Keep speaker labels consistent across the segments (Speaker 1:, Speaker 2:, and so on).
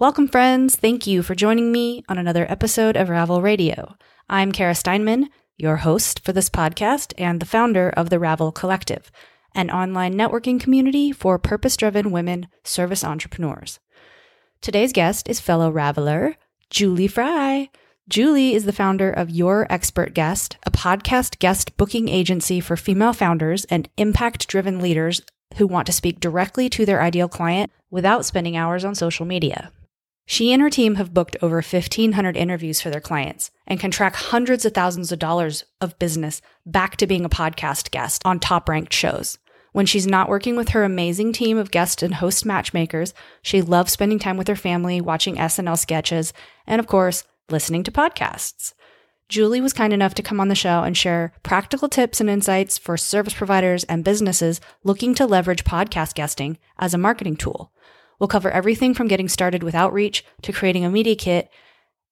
Speaker 1: Welcome, friends. Thank you for joining me on another episode of Ravel Radio. I'm Kara Steinman, your host for this podcast and the founder of the Ravel Collective, an online networking community for purpose driven women service entrepreneurs. Today's guest is fellow Raveler, Julie Fry. Julie is the founder of Your Expert Guest, a podcast guest booking agency for female founders and impact driven leaders who want to speak directly to their ideal client without spending hours on social media. She and her team have booked over 1,500 interviews for their clients and can track hundreds of thousands of dollars of business back to being a podcast guest on top ranked shows. When she's not working with her amazing team of guest and host matchmakers, she loves spending time with her family, watching SNL sketches, and of course, listening to podcasts. Julie was kind enough to come on the show and share practical tips and insights for service providers and businesses looking to leverage podcast guesting as a marketing tool. We'll cover everything from getting started with outreach to creating a media kit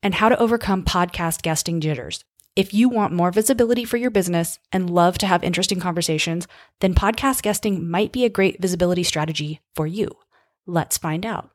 Speaker 1: and how to overcome podcast guesting jitters. If you want more visibility for your business and love to have interesting conversations, then podcast guesting might be a great visibility strategy for you. Let's find out.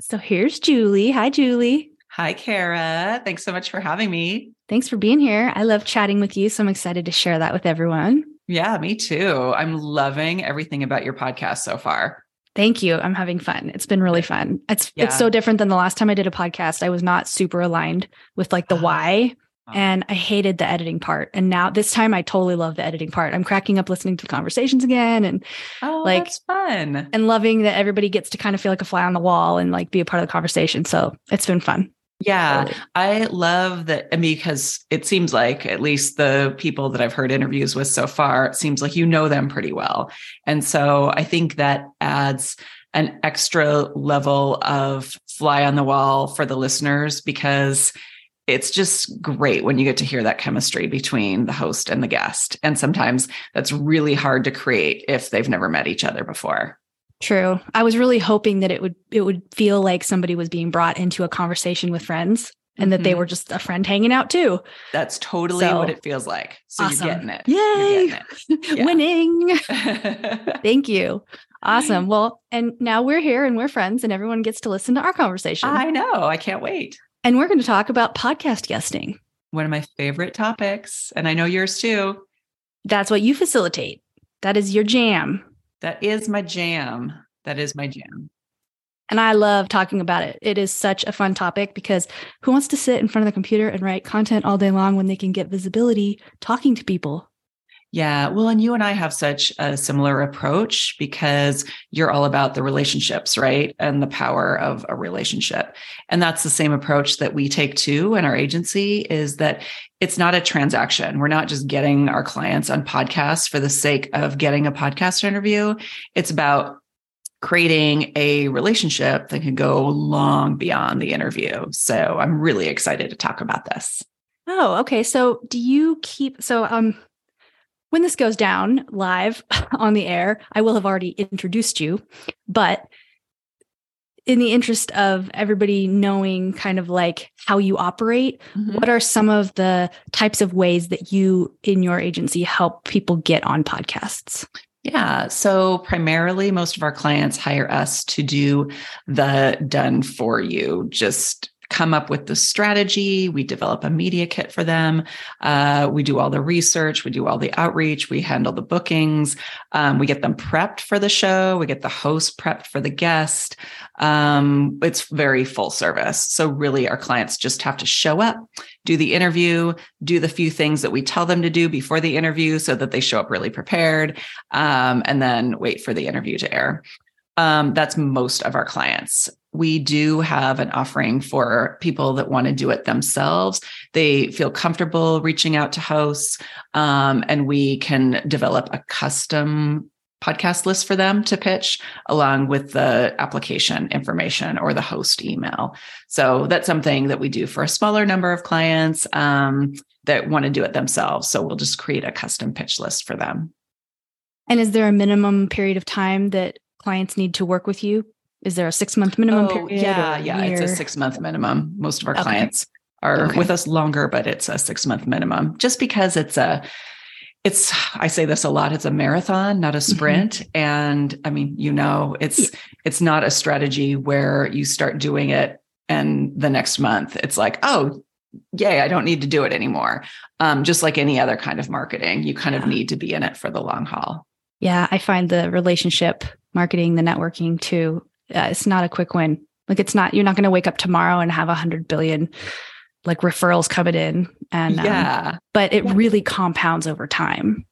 Speaker 1: So here's Julie. Hi, Julie.
Speaker 2: Hi, Kara. Thanks so much for having me.
Speaker 1: Thanks for being here. I love chatting with you, so I'm excited to share that with everyone.
Speaker 2: Yeah, me too. I'm loving everything about your podcast so far.
Speaker 1: Thank you. I'm having fun. It's been really fun. It's yeah. it's so different than the last time I did a podcast. I was not super aligned with like the uh-huh. why uh-huh. and I hated the editing part. And now this time I totally love the editing part. I'm cracking up listening to the conversations again and
Speaker 2: oh, like fun.
Speaker 1: And loving that everybody gets to kind of feel like a fly on the wall and like be a part of the conversation. So it's been fun.
Speaker 2: Yeah, I love that. I mean, because it seems like at least the people that I've heard interviews with so far, it seems like you know them pretty well. And so I think that adds an extra level of fly on the wall for the listeners because it's just great when you get to hear that chemistry between the host and the guest. And sometimes that's really hard to create if they've never met each other before.
Speaker 1: True. I was really hoping that it would it would feel like somebody was being brought into a conversation with friends and that mm-hmm. they were just a friend hanging out too.
Speaker 2: That's totally so, what it feels like. So awesome. you're getting it.
Speaker 1: Yay. Getting it. Winning. Thank you. Awesome. Well, and now we're here and we're friends and everyone gets to listen to our conversation.
Speaker 2: I know. I can't wait.
Speaker 1: And we're going to talk about podcast guesting.
Speaker 2: One of my favorite topics. And I know yours too.
Speaker 1: That's what you facilitate. That is your jam.
Speaker 2: That is my jam. That is my jam.
Speaker 1: And I love talking about it. It is such a fun topic because who wants to sit in front of the computer and write content all day long when they can get visibility talking to people?
Speaker 2: Yeah. Well, and you and I have such a similar approach because you're all about the relationships, right? And the power of a relationship. And that's the same approach that we take too in our agency is that it's not a transaction. We're not just getting our clients on podcasts for the sake of getting a podcast interview. It's about creating a relationship that can go long beyond the interview. So I'm really excited to talk about this.
Speaker 1: Oh, okay. So do you keep so um when this goes down live on the air, I will have already introduced you, but in the interest of everybody knowing kind of like how you operate, mm-hmm. what are some of the types of ways that you in your agency help people get on podcasts?
Speaker 2: Yeah. So primarily, most of our clients hire us to do the done for you, just come up with the strategy. We develop a media kit for them. Uh, we do all the research. We do all the outreach. We handle the bookings. Um, we get them prepped for the show. We get the host prepped for the guest. Um, it's very full service. So really, our clients just have to show up, do the interview, do the few things that we tell them to do before the interview, so that they show up really prepared, um, and then wait for the interview to air. Um, that's most of our clients we do have an offering for people that want to do it themselves. They feel comfortable reaching out to hosts, um, and we can develop a custom podcast list for them to pitch along with the application information or the host email. So that's something that we do for a smaller number of clients um, that want to do it themselves. So we'll just create a custom pitch list for them.
Speaker 1: And is there a minimum period of time that clients need to work with you is there a six month minimum oh, period?
Speaker 2: Yeah, yeah, it's a six month minimum. Most of our okay. clients are okay. with us longer, but it's a six month minimum just because it's a it's i say this a lot it's a marathon not a mm-hmm. sprint mm-hmm. and i mean you know it's yeah. it's not a strategy where you start doing it and the next month it's like oh yay i don't need to do it anymore um, just like any other kind of marketing you kind yeah. of need to be in it for the long haul
Speaker 1: yeah i find the relationship marketing the networking too uh, it's not a quick win. Like it's not you're not going to wake up tomorrow and have a hundred billion like referrals coming in and um, yeah. um, but it really compounds over time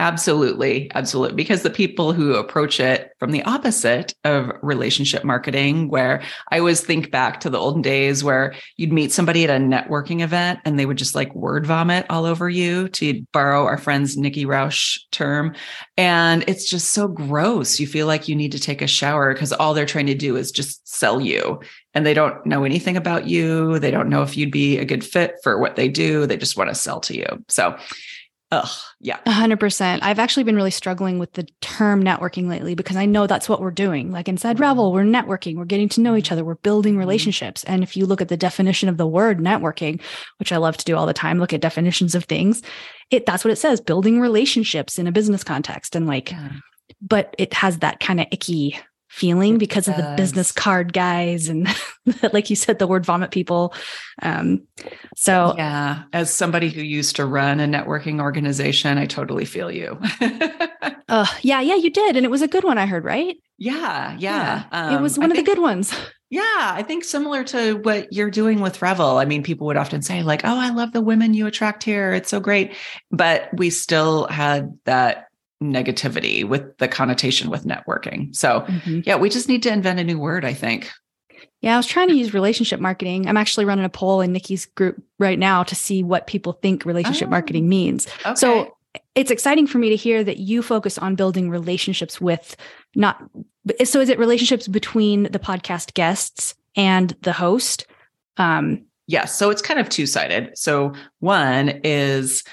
Speaker 2: Absolutely. Absolutely. Because the people who approach it from the opposite of relationship marketing, where I always think back to the olden days where you'd meet somebody at a networking event and they would just like word vomit all over you, to borrow our friend's Nikki Rausch term. And it's just so gross. You feel like you need to take a shower because all they're trying to do is just sell you. And they don't know anything about you. They don't know if you'd be a good fit for what they do. They just want to sell to you. So Ugh, yeah.
Speaker 1: A hundred percent. I've actually been really struggling with the term networking lately because I know that's what we're doing. Like inside mm-hmm. Ravel, we're networking, we're getting to know each other, we're building mm-hmm. relationships. And if you look at the definition of the word networking, which I love to do all the time, look at definitions of things, it that's what it says, building relationships in a business context. And like, yeah. but it has that kind of icky feeling because of the business card guys and like you said the word vomit people. Um so
Speaker 2: yeah as somebody who used to run a networking organization i totally feel you.
Speaker 1: Uh yeah yeah you did and it was a good one i heard right?
Speaker 2: Yeah yeah,
Speaker 1: yeah. Um, it was one I of think, the good ones.
Speaker 2: Yeah i think similar to what you're doing with Ravel i mean people would often say like oh i love the women you attract here it's so great but we still had that negativity with the connotation with networking. So, mm-hmm. yeah, we just need to invent a new word, I think.
Speaker 1: Yeah, I was trying to use relationship marketing. I'm actually running a poll in Nikki's group right now to see what people think relationship oh, marketing means. Okay. So, it's exciting for me to hear that you focus on building relationships with not so is it relationships between the podcast guests and the host? Um
Speaker 2: Yes. So it's kind of two sided. So one is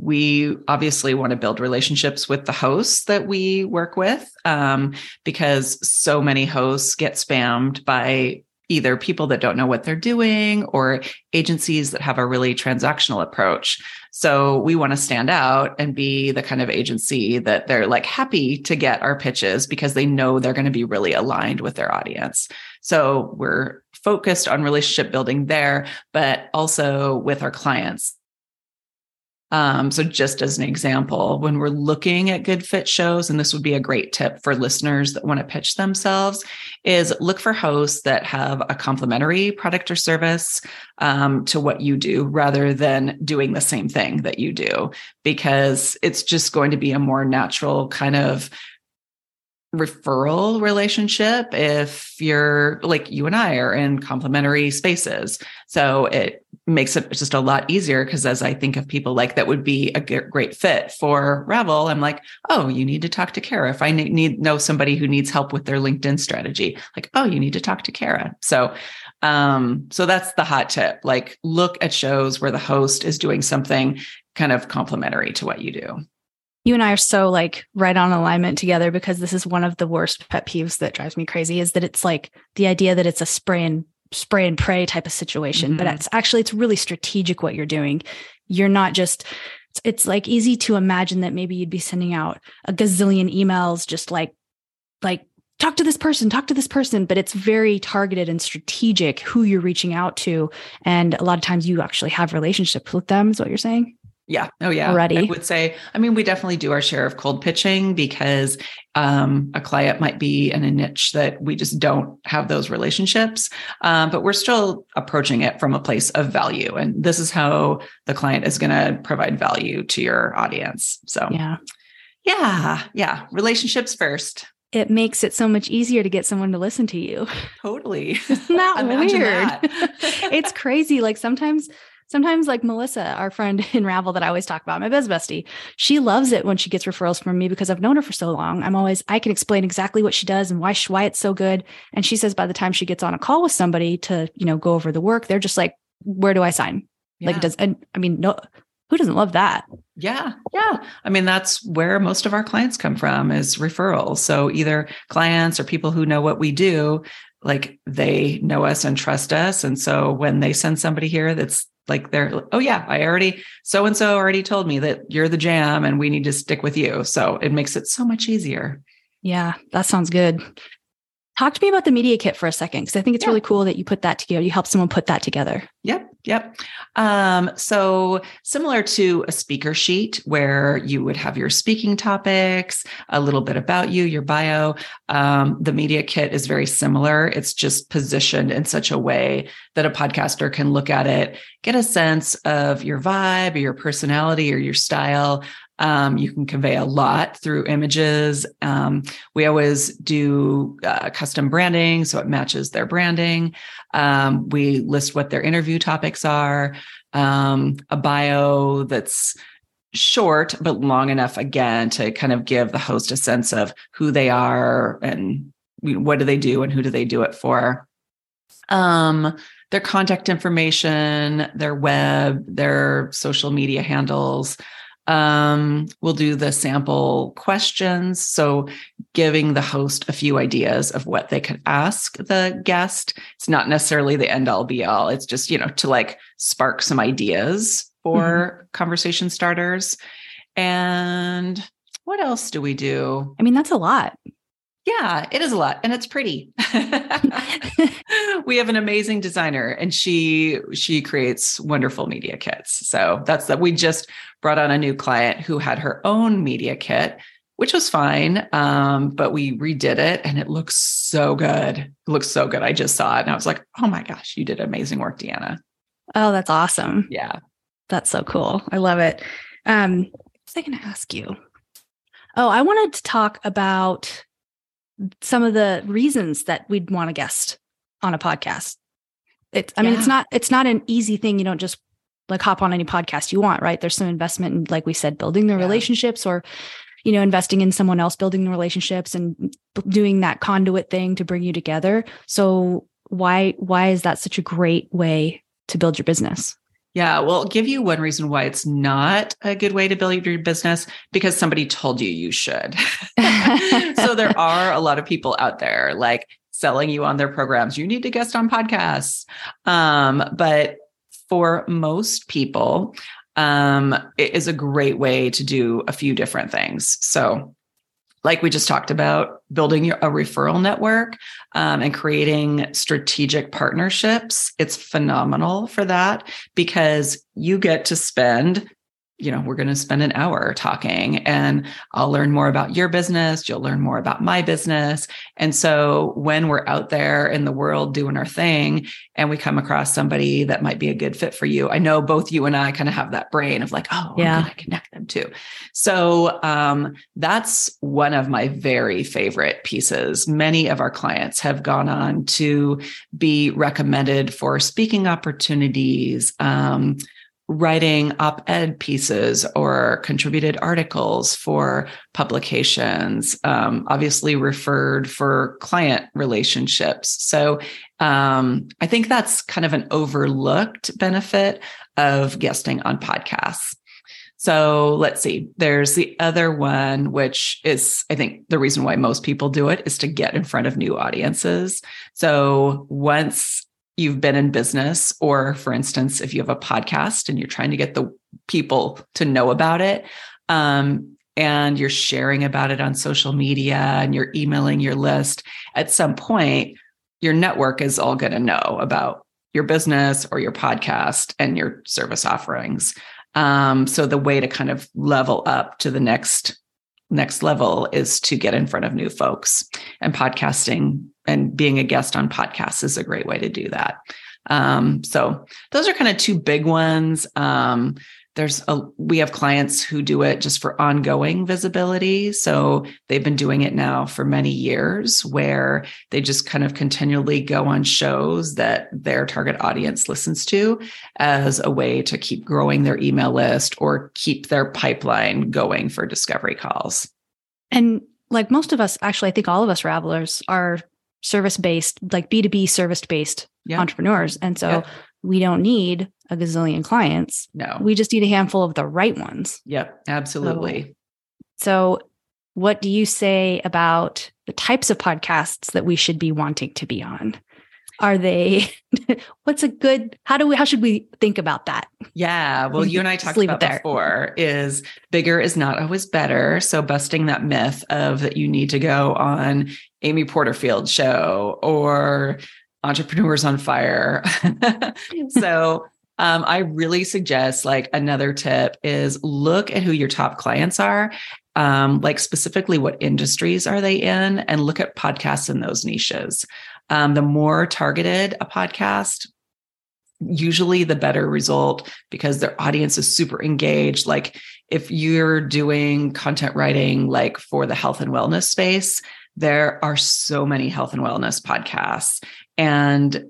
Speaker 2: we obviously want to build relationships with the hosts that we work with um, because so many hosts get spammed by either people that don't know what they're doing or agencies that have a really transactional approach. So we want to stand out and be the kind of agency that they're like happy to get our pitches because they know they're going to be really aligned with their audience. So we're focused on relationship building there, but also with our clients um, so, just as an example, when we're looking at good fit shows, and this would be a great tip for listeners that want to pitch themselves, is look for hosts that have a complementary product or service um, to what you do rather than doing the same thing that you do, because it's just going to be a more natural kind of referral relationship if you're like you and I are in complementary spaces. So it makes it just a lot easier because as I think of people like that would be a great fit for Ravel, I'm like, oh, you need to talk to Kara. If I need know somebody who needs help with their LinkedIn strategy, like, oh, you need to talk to Kara. So um, so that's the hot tip. Like look at shows where the host is doing something kind of complementary to what you do
Speaker 1: you and I are so like right on alignment together because this is one of the worst pet peeves that drives me crazy is that it's like the idea that it's a spray and spray and pray type of situation, mm-hmm. but it's actually it's really strategic what you're doing. You're not just it's, it's like easy to imagine that maybe you'd be sending out a gazillion emails just like like talk to this person, talk to this person, but it's very targeted and strategic who you're reaching out to. And a lot of times you actually have relationships with them, is what you're saying.
Speaker 2: Yeah. Oh, yeah. Already. I would say, I mean, we definitely do our share of cold pitching because um, a client might be in a niche that we just don't have those relationships. Um, but we're still approaching it from a place of value. And this is how the client is going to provide value to your audience. So,
Speaker 1: yeah.
Speaker 2: Yeah. Yeah. Relationships first.
Speaker 1: It makes it so much easier to get someone to listen to you.
Speaker 2: Totally.
Speaker 1: Isn't that weird? That. it's crazy. Like sometimes sometimes like Melissa, our friend in Ravel that I always talk about, my best bestie, she loves it when she gets referrals from me because I've known her for so long. I'm always I can explain exactly what she does and why she, why it's so good. And she says by the time she gets on a call with somebody to you know go over the work, they're just like, where do I sign? Yeah. Like it does. And I mean, no, who doesn't love that?
Speaker 2: Yeah. Yeah. I mean, that's where most of our clients come from is referrals. So either clients or people who know what we do, like they know us and trust us. And so when they send somebody here that's like they're oh yeah i already so and so already told me that you're the jam and we need to stick with you. So it makes it so much easier.
Speaker 1: Yeah that sounds good talk to me about the media kit for a second because i think it's
Speaker 2: Yeah.
Speaker 1: really cool that you put that together you help someone put that together
Speaker 2: Yep, yep. Um, so similar to a speaker sheet where you would have your speaking topics, a little bit about you, your bio. Um, the media kit is very similar. It's just positioned in such a way that a podcaster can look at it, get a sense of your vibe or your personality or your style. Um, you can convey a lot through images. Um, we always do uh, custom branding, so it matches their branding. Um, we list what their interview topics are, um, a bio that's short but long enough again to kind of give the host a sense of who they are and what do they do and who do they do it for. Um, their contact information, their web, their social media handles. Um, we'll do the sample questions. So giving the host a few ideas of what they could ask the guest. It's not necessarily the end all be all. It's just, you know, to like spark some ideas for conversation starters. And what else do we do?
Speaker 1: i mean that's a lot
Speaker 2: Yeah, it is a lot and it's pretty. we have an amazing designer and she she creates wonderful media kits. So that's that we just brought on a new client who had her own media kit which was fine um, but we redid it and it looks so good. It looks so good. I just saw it and I was like, "Oh my gosh, you did amazing work, Deanna."
Speaker 1: oh that's awesome
Speaker 2: Yeah.
Speaker 1: That's so cool. I love it. Um, what was I going to ask you? Oh, I wanted to talk about some of the reasons that we'd want a guest on a podcast. It's, I mean, it's not, it's not an easy thing. You don't just like hop on any podcast you want, right? There's some investment in, like we said, building the
Speaker 2: Yeah.
Speaker 1: relationships or, you know, investing in someone else, building the relationships and doing that conduit thing to bring you together. So why, why is that such a great way to build your business?
Speaker 2: Yeah, well, I'll give you one reason why it's not a good way to build your business because somebody told you you should. so there are a lot of people out there like selling you on their programs. You need to guest on podcasts. Um, but for most people, um, it is a great way to do a few different things. So like we just talked about, building a referral network um, and creating strategic partnerships. It's phenomenal for that because you get to spend you know, we're going to spend an hour talking and I'll learn more about your business. You'll learn more about my business. And so when we're out there in the world doing our thing and we come across somebody that might be a good fit for you, I know both you and I kind of have that brain of like, oh,
Speaker 1: Yeah.
Speaker 2: I'm connect them too. So um, that's one of my very favorite pieces. Many of our clients have gone on to be recommended for speaking opportunities. Um, writing op ed pieces or contributed articles for publications, um, obviously referred for client relationships. So um, I think that's kind of an overlooked benefit of guesting on podcasts. So let's see. There's the other one, which is, I think, the reason why most people do it is to get in front of new audiences. So once you've been in business, or for instance, if you have a podcast and you're trying to get the people to know about it, um, and you're sharing about it on social media and you're emailing your list, at some point, your network is all going to know about your business or your podcast and your service offerings. Um, so the way to kind of level up to the next next level is to get in front of new folks. And podcasting and being a guest on podcasts is a great way to do that. Um, so those are kind of two big ones. Um, there's a we have clients who do it just for ongoing visibility so they've been doing it now for many years where they just kind of continually go on shows that their target audience listens to as a way to keep growing their email list or keep their pipeline going for discovery calls
Speaker 1: And like most of us, actually, I think all of us Ravelers are service based, like B2B service based
Speaker 2: Yeah.
Speaker 1: entrepreneurs. And so
Speaker 2: Yeah.
Speaker 1: we don't need a gazillion clients.
Speaker 2: no
Speaker 1: We just need a handful of the right ones.
Speaker 2: yep absolutely
Speaker 1: So, what do you say about the types of podcasts that we should be wanting to be on? Are they what's a good how do we how should we think about that?
Speaker 2: Yeah. Well, you and I talked about before is bigger is not always better. So busting that myth of that you need to go on Amy Porterfield show or Entrepreneurs on Fire. so um, I really suggest like another tip is look at who your top clients are. Um, like specifically what industries are they in and look at podcasts in those niches. Um, the more targeted a podcast, usually the better result because their audience is super engaged. Like if you're doing content writing like for the health and wellness space, there are so many health and wellness podcasts and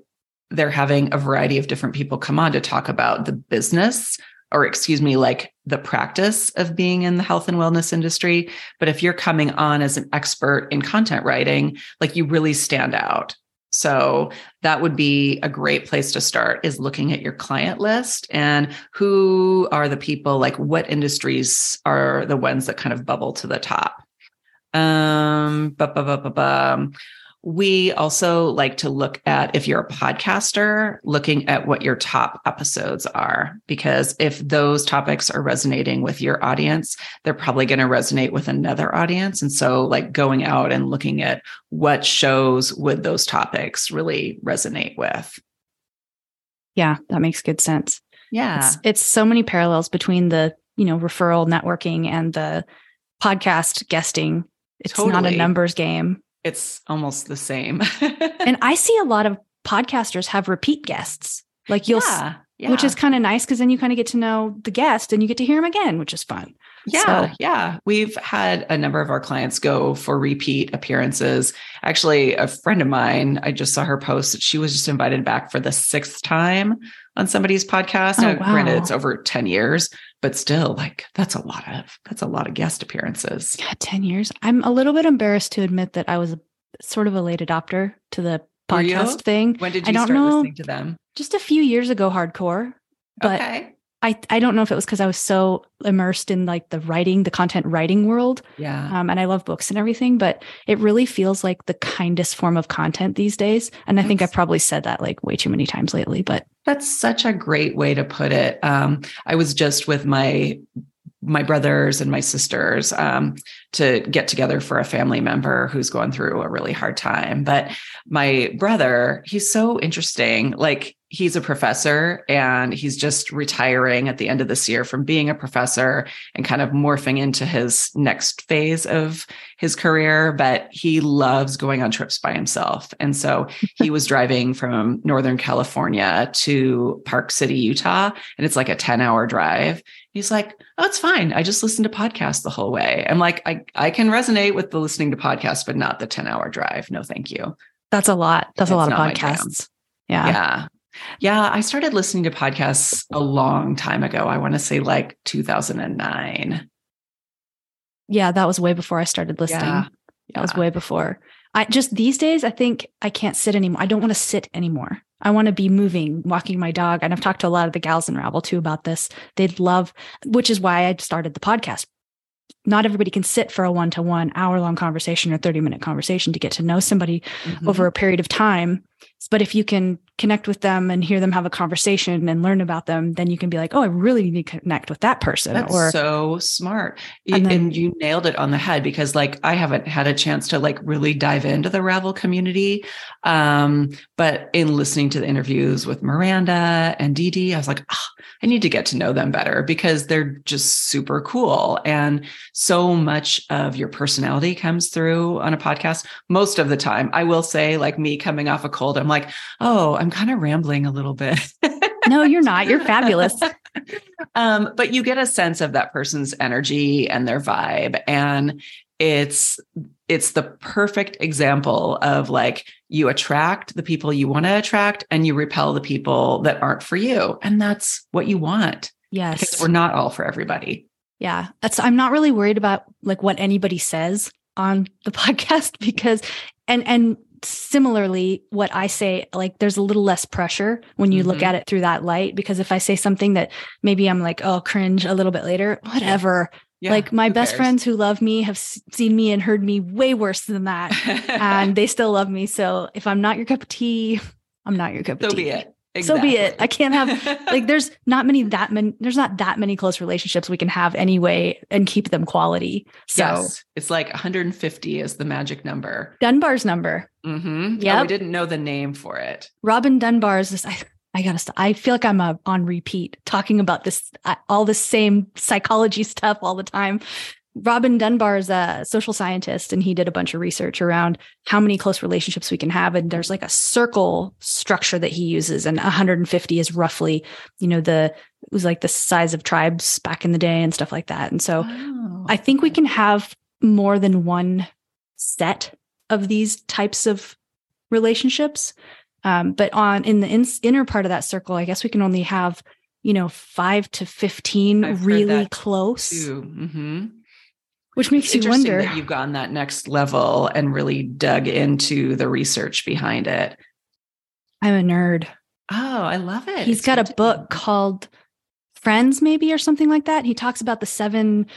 Speaker 2: they're having a variety of different people come on to talk about the business or excuse me like the practice of being in the health and wellness industry. But if you're coming on as an expert in content writing like you really stand out. So that would be a great place to start is looking at your client list and who are the people like what industries are the ones that kind of bubble to the top. Um we also like to look at if you're a podcaster, looking at what your top episodes are, because if those topics are resonating with your audience, they're probably going to resonate with another audience. And so, like going out and looking at what shows would those topics really resonate with.
Speaker 1: Yeah, that makes good sense.
Speaker 2: Yeah.
Speaker 1: It's, it's so many parallels between the, you know, referral networking and the podcast guesting. It's totally. not a numbers game
Speaker 2: it's almost the same.
Speaker 1: and I see a lot of podcasters have repeat guests. Like you'll, yeah, yeah. which is kind of nice because then you kind of get to know the guest and you get to hear them again, which is fun.
Speaker 2: Yeah, so. yeah. We've had a number of our clients go for repeat appearances. Actually, a friend of mine, I just saw her post that she was just invited back for the sixth time on somebody's podcast. Oh, now, wow. granted, it's over 10 years, but still like that's a lot of that's a lot of guest appearances.
Speaker 1: Yeah 10 years. I'm a little bit embarrassed to admit that i was a, sort of a late adopter to the podcast thing.
Speaker 2: When did you I don't start know, listening to them?
Speaker 1: Just a few years ago hardcore but okay. I, I don't know if it was because I was so immersed in like the writing, the content writing world.
Speaker 2: Yeah.
Speaker 1: Um, and I love books and everything, but it really feels like the kindest form of content these days. And I think I've probably said that like way too many times lately, but
Speaker 2: that's such a great way to put it. Um, I was just with my my brothers and my sisters um, to get together for a family member who's going through a really hard time. But my brother, he's so interesting. Like he's a professor and he's just retiring at the end of this year from being a professor and kind of morphing into his next phase of his career. But he loves going on trips by himself. And so he was driving from northern california to park city utah and it's like a 10 hour drive. He's like oh it's fine. I just listen to podcasts the whole way. I'm like i, I can resonate with the listening to podcasts but not the 10 hour drive. No thank you.
Speaker 1: That's a lot. That's it's a lot of podcasts. Yeah.
Speaker 2: Yeah yeah, I started listening to podcasts a long time ago. I want to say like 2009.
Speaker 1: Yeah, that was way before I started listening. Yeah. That was way before. I just these days, I think I can't sit anymore. I don't want to sit anymore. I want to be moving, walking my dog. And I've talked to a lot of the gals in Ravel too about this. They'd love, which is why I started the podcast not everybody can sit for a one to one hour long conversation or 30 minute conversation to get to know somebody mm-hmm. over a period of time. But if you can connect with them and hear them have a conversation and learn about them, then you can be like, oh, I really need to connect with that person.
Speaker 2: That's or so smart. And, then, and you nailed it on the head because like I haven't had a chance to like really dive into the Ravel community. Um, but in listening to the interviews with Miranda and Dee Dee, I was like, oh, I need to get to know them better because they're just super cool. And so much of your personality comes through on a podcast. Most of the time, I will say, like me coming off a cold, I'm like, oh, I'm kind of rambling a little bit.
Speaker 1: no, you're not. You're fabulous.
Speaker 2: um, but you get a sense of that person's energy and their vibe. And it's it's the perfect example of like you attract the people you want to attract and you repel the people that aren't for you and that's what you want
Speaker 1: yes
Speaker 2: because we're not all for everybody
Speaker 1: yeah that's i'm not really worried about like what anybody says on the podcast because and and similarly what i say like there's a little less pressure when you mm-hmm. look at it through that light because if i say something that maybe i'm like oh cringe a little bit later whatever yeah, like my best cares? friends who love me have seen me and heard me way worse than that and they still love me so if i'm not your cup of tea I'm not your cup of
Speaker 2: So
Speaker 1: tea.
Speaker 2: be it.
Speaker 1: So be it. I can't have like there's not many that many there's not that many close relationships we can have anyway and keep them quality. So
Speaker 2: yes, it's like 150 is the magic number.
Speaker 1: Dunbar's number.
Speaker 2: Mm-hmm.
Speaker 1: Yep.
Speaker 2: Oh, we didn't know the name for it.
Speaker 1: Robin Dunbar's this I I gotta stop. I feel like I'm uh, on repeat talking about this all the same psychology stuff all the time. Robin Dunbar is a social scientist, and he did a bunch of research around how many close relationships we can have. And there's like a circle structure that he uses, and 150 is roughly, you know, the it was like the size of tribes back in the day and stuff like that. And so
Speaker 2: Oh,
Speaker 1: I think we can have more than one set of these types of relationships. Um, but on in the in, inner part of that circle, I guess we can only have, you know, five to 15
Speaker 2: I've
Speaker 1: really close.
Speaker 2: Mm-hmm.
Speaker 1: Which makes
Speaker 2: It's
Speaker 1: you wonder.
Speaker 2: that you've gone that next level and really dug into the research behind it.
Speaker 1: I'm a nerd.
Speaker 2: Oh, I love it.
Speaker 1: He's
Speaker 2: It's
Speaker 1: got a book called Friends, maybe, or something like that. He talks about the seven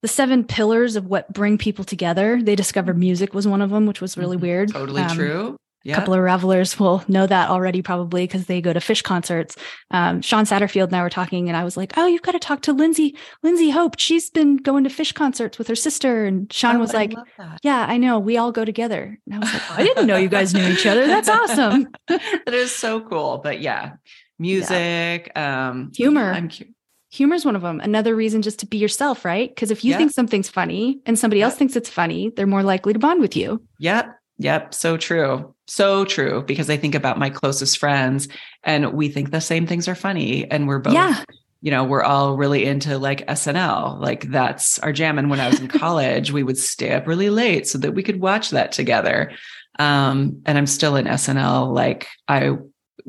Speaker 1: the seven pillars of what bring people together. They discovered music was one of them, which was really
Speaker 2: Mhm.
Speaker 1: weird.
Speaker 2: Totally
Speaker 1: Um,
Speaker 2: true.
Speaker 1: A
Speaker 2: Yeah.
Speaker 1: couple of Ravelers will know that already, probably because they go to Phish concerts. Um, Sean Satterfield and I were talking, and I was like, "Oh, you've got to talk to Lindsay, Lindsay Hope. She's been going to Phish concerts with her sister." And Sean
Speaker 2: Oh,
Speaker 1: was
Speaker 2: I
Speaker 1: like, "Yeah, I know. We all go together." And I was like, "I didn't know you guys knew each other. That's awesome."
Speaker 2: that is so cool. But yeah, music, um,
Speaker 1: Humor.
Speaker 2: yeah, I'm cu-
Speaker 1: Humor is one of them. Another reason just to be yourself, right? Because if you
Speaker 2: Yeah.
Speaker 1: think something's funny and somebody else thinks it's funny, they're more likely to bond with you.
Speaker 2: Yep. Yep. So true. So true. Because I think about my closest friends and we think the same things are funny. And we're both,
Speaker 1: Yeah.
Speaker 2: you know, we're all really into like SNL. Like that's our jam. And when I was in college, we would stay up really late so that we could watch that together. Um, and I'm still in SNL. Like I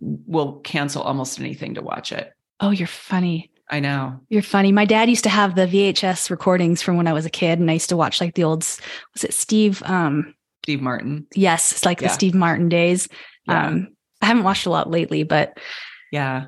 Speaker 2: will cancel almost anything to watch it.
Speaker 1: Oh, you're funny.
Speaker 2: I know.
Speaker 1: You're funny. My dad used to have the VHS recordings from when I was a kid, and I used to watch like the old, was it Steve? Um,
Speaker 2: Steve Martin.
Speaker 1: yes, it's like
Speaker 2: Yeah.
Speaker 1: the Steve Martin days.
Speaker 2: Yeah.
Speaker 1: Um, I haven't watched a lot lately, but
Speaker 2: Yeah.